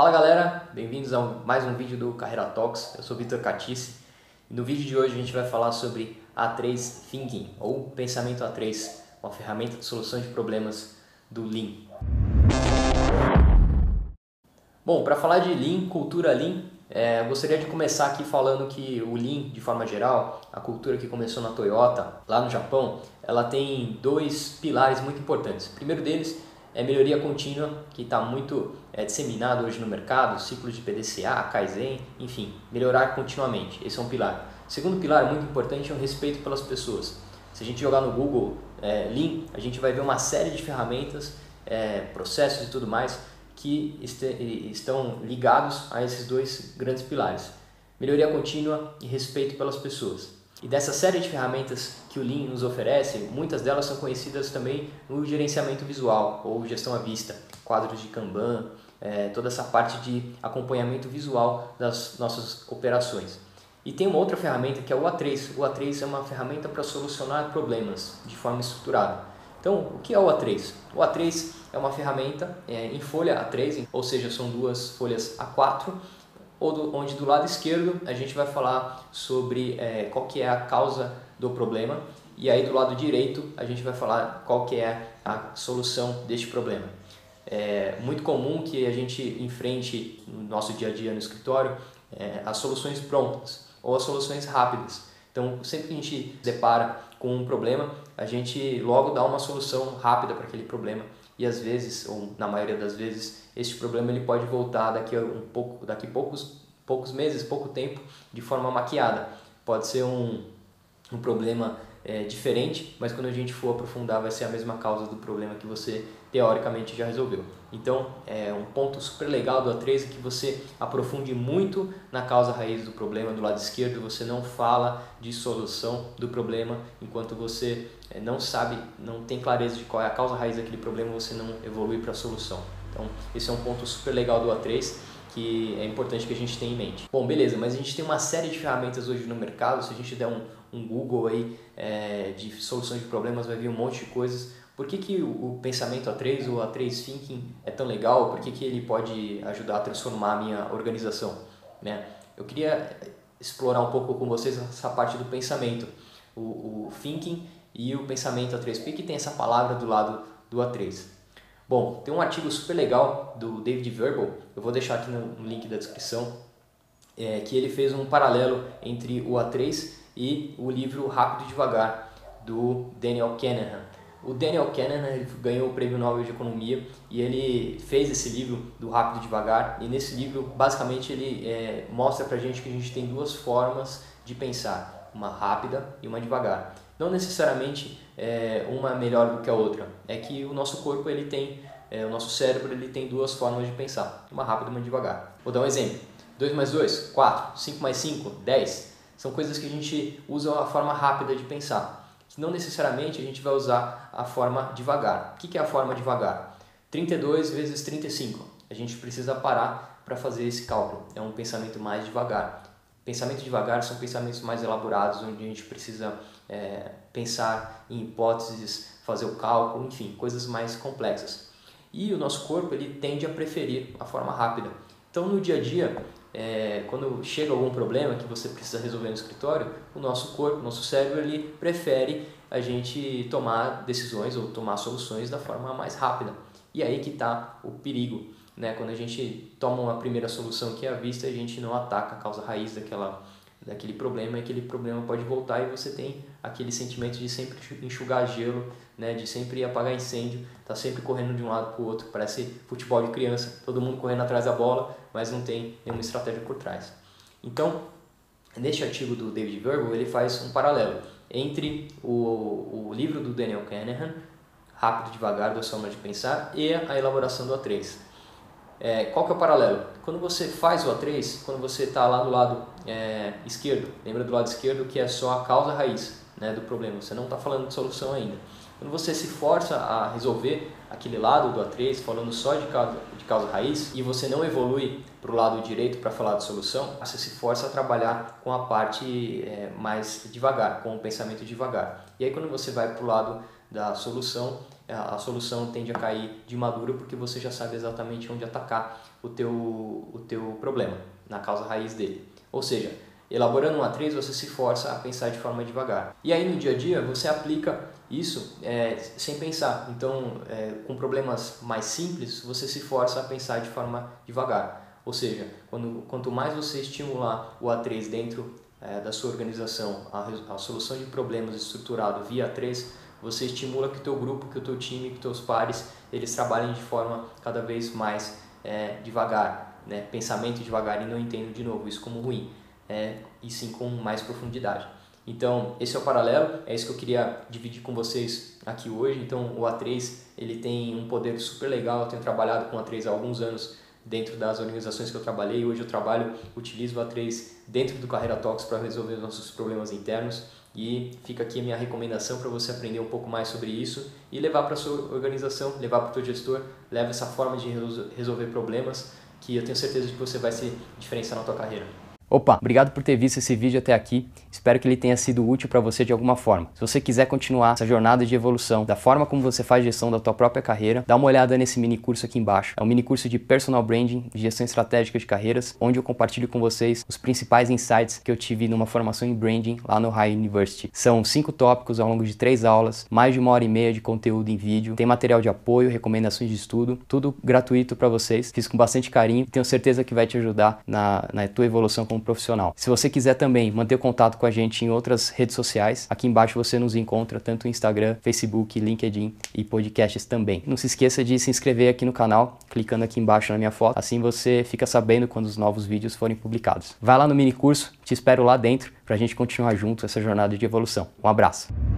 Fala galera, bem-vindos a mais um vídeo do Carreira Talks. Eu sou Vitor Catice e no vídeo de hoje a gente vai falar sobre A3 Thinking ou Pensamento A3, uma ferramenta de solução de problemas do Lean. Bom, para falar de Lean, cultura Lean, é, eu gostaria de começar aqui falando que o Lean, de forma geral, a cultura que começou na Toyota, lá no Japão, ela tem dois pilares muito importantes. O primeiro deles é melhoria contínua, que está muito é, disseminado hoje no mercado, ciclos de PDCA, Kaizen, enfim, melhorar continuamente. Esse é um pilar. O segundo pilar muito importante é o respeito pelas pessoas. Se a gente jogar no Google é, Lean, a gente vai ver uma série de ferramentas, é, processos e tudo mais que este, estão ligados a esses dois grandes pilares: melhoria contínua e respeito pelas pessoas. E dessa série de ferramentas que o Lean nos oferece, muitas delas são conhecidas também no gerenciamento visual ou gestão à vista, quadros de Kanban, é, toda essa parte de acompanhamento visual das nossas operações. E tem uma outra ferramenta que é o A3. O A3 é uma ferramenta para solucionar problemas de forma estruturada. Então, o que é o A3? O A3 é uma ferramenta é, em folha A3, ou seja, são duas folhas A4, onde do lado esquerdo a gente vai falar sobre é, qual que é a causa do problema e aí do lado direito a gente vai falar qual que é a solução deste problema. É muito comum que a gente enfrente no nosso dia a dia no escritório é, as soluções prontas ou as soluções rápidas. Então, sempre que a gente se depara com um problema, a gente logo dá uma solução rápida para aquele problema e às vezes, ou na maioria das vezes, este problema ele pode voltar daqui a um pouco, daqui poucos poucos meses, pouco tempo, de forma maquiada. Pode ser um, um problema é, diferente, mas quando a gente for aprofundar vai ser a mesma causa do problema que você teoricamente já resolveu. Então, é um ponto super legal do A3 é que você aprofunde muito na causa raiz do problema do lado esquerdo, você não fala de solução do problema enquanto você é, não sabe, não tem clareza de qual é a causa raiz daquele problema, você não evolui para a solução. Então, esse é um ponto super legal do A3 que é importante que a gente tenha em mente. Bom, beleza, mas a gente tem uma série de ferramentas hoje no mercado, se a gente der um, um Google aí é, de soluções de problemas, vai vir um monte de coisas. Por que, que o, pensamento A3 ou A3 Thinking é tão legal? Por que, que ele pode ajudar a transformar a minha organização? Né? Eu queria explorar um pouco com vocês essa parte do pensamento, o, o Thinking e o pensamento A3. Por que, que tem essa palavra do lado do A3? Bom, tem um artigo super legal do David Verbal, eu vou deixar aqui no link da descrição, é, que ele fez um paralelo entre o A3 e o livro Rápido e Devagar, do Daniel Kahneman. O Daniel Kahneman ganhou o Prêmio Nobel de Economia e ele fez esse livro do Rápido e Devagar e nesse livro basicamente ele é, mostra pra gente que a gente tem duas formas de pensar, uma rápida e uma devagar não necessariamente é, uma melhor do que a outra. É que o nosso corpo ele tem, é, o nosso cérebro ele tem duas formas de pensar, uma rápida e uma devagar. Vou dar um exemplo. 2 mais 2, 4. 5 mais 5, 10. São coisas que a gente usa a forma rápida de pensar. Não necessariamente a gente vai usar a forma devagar. O que é a forma devagar? 32 vezes 35. A gente precisa parar para fazer esse cálculo. É um pensamento mais devagar. Pensamento devagar são pensamentos mais elaborados, onde a gente precisa é, pensar em hipóteses, fazer o cálculo, enfim, coisas mais complexas. E o nosso corpo ele tende a preferir a forma rápida. Então, no dia a dia, é, quando chega algum problema que você precisa resolver no escritório, o nosso corpo, o nosso cérebro, ele prefere a gente tomar decisões ou tomar soluções da forma mais rápida. E aí que está o perigo, né? Quando a gente toma uma primeira solução que é a vista, a gente não ataca a causa raiz daquela daquele problema e aquele problema pode voltar e você tem aquele sentimento de sempre enxugar gelo, né, de sempre apagar incêndio, tá sempre correndo de um lado para o outro, parece futebol de criança, todo mundo correndo atrás da bola, mas não tem nenhuma estratégia por trás. Então, neste artigo do David Verbal, ele faz um paralelo entre o, o livro do Daniel Kahneman, Rápido e Devagar, da Soma de Pensar, e a elaboração do A3. É, qual que é o paralelo? Quando você faz o A3, quando você está lá do lado é, esquerdo, lembra do lado esquerdo que é só a causa raiz né, do problema, você não está falando de solução ainda. Quando você se força a resolver aquele lado do A3, falando só de causa, de causa raiz, e você não evolui para o lado direito para falar de solução, você se força a trabalhar com a parte é, mais devagar, com o pensamento devagar. E aí quando você vai para o lado da solução, a solução tende a cair de madura porque você já sabe exatamente onde atacar o teu, o teu problema, na causa raiz dele. Ou seja, elaborando um A3 você se força a pensar de forma devagar. E aí no dia a dia você aplica isso é, sem pensar. Então, é, com problemas mais simples, você se força a pensar de forma devagar. Ou seja, quando, quanto mais você estimular o A3 dentro é, da sua organização, a, a solução de problemas estruturado via A3, você estimula que o teu grupo, que o teu time, que os teus pares, eles trabalhem de forma cada vez mais é, devagar, né? pensamento devagar e não entendo de novo isso como ruim, é, e sim com mais profundidade. Então, esse é o paralelo, é isso que eu queria dividir com vocês aqui hoje. Então, o A3, ele tem um poder super legal, eu tenho trabalhado com o A3 há alguns anos dentro das organizações que eu trabalhei. Hoje eu trabalho, utilizo o A3 dentro do Carreira Talks para resolver os nossos problemas internos. E fica aqui a minha recomendação para você aprender um pouco mais sobre isso e levar para sua organização, levar para o teu gestor, leva essa forma de resolver problemas que eu tenho certeza que você vai se diferenciar na tua carreira. Opa, obrigado por ter visto esse vídeo até aqui. Espero que ele tenha sido útil para você de alguma forma. Se você quiser continuar essa jornada de evolução da forma como você faz gestão da tua própria carreira, dá uma olhada nesse mini curso aqui embaixo. É um mini curso de personal branding, gestão estratégica de carreiras, onde eu compartilho com vocês os principais insights que eu tive numa formação em branding lá no High University. São cinco tópicos ao longo de três aulas, mais de uma hora e meia de conteúdo em vídeo, tem material de apoio, recomendações de estudo, tudo gratuito para vocês. Fiz com bastante carinho tenho certeza que vai te ajudar na, na tua evolução como profissional. Se você quiser também manter contato com a gente em outras redes sociais, aqui embaixo você nos encontra tanto no Instagram, Facebook, LinkedIn e podcasts também. Não se esqueça de se inscrever aqui no canal, clicando aqui embaixo na minha foto, assim você fica sabendo quando os novos vídeos forem publicados. Vai lá no mini curso, te espero lá dentro para a gente continuar junto essa jornada de evolução. Um abraço!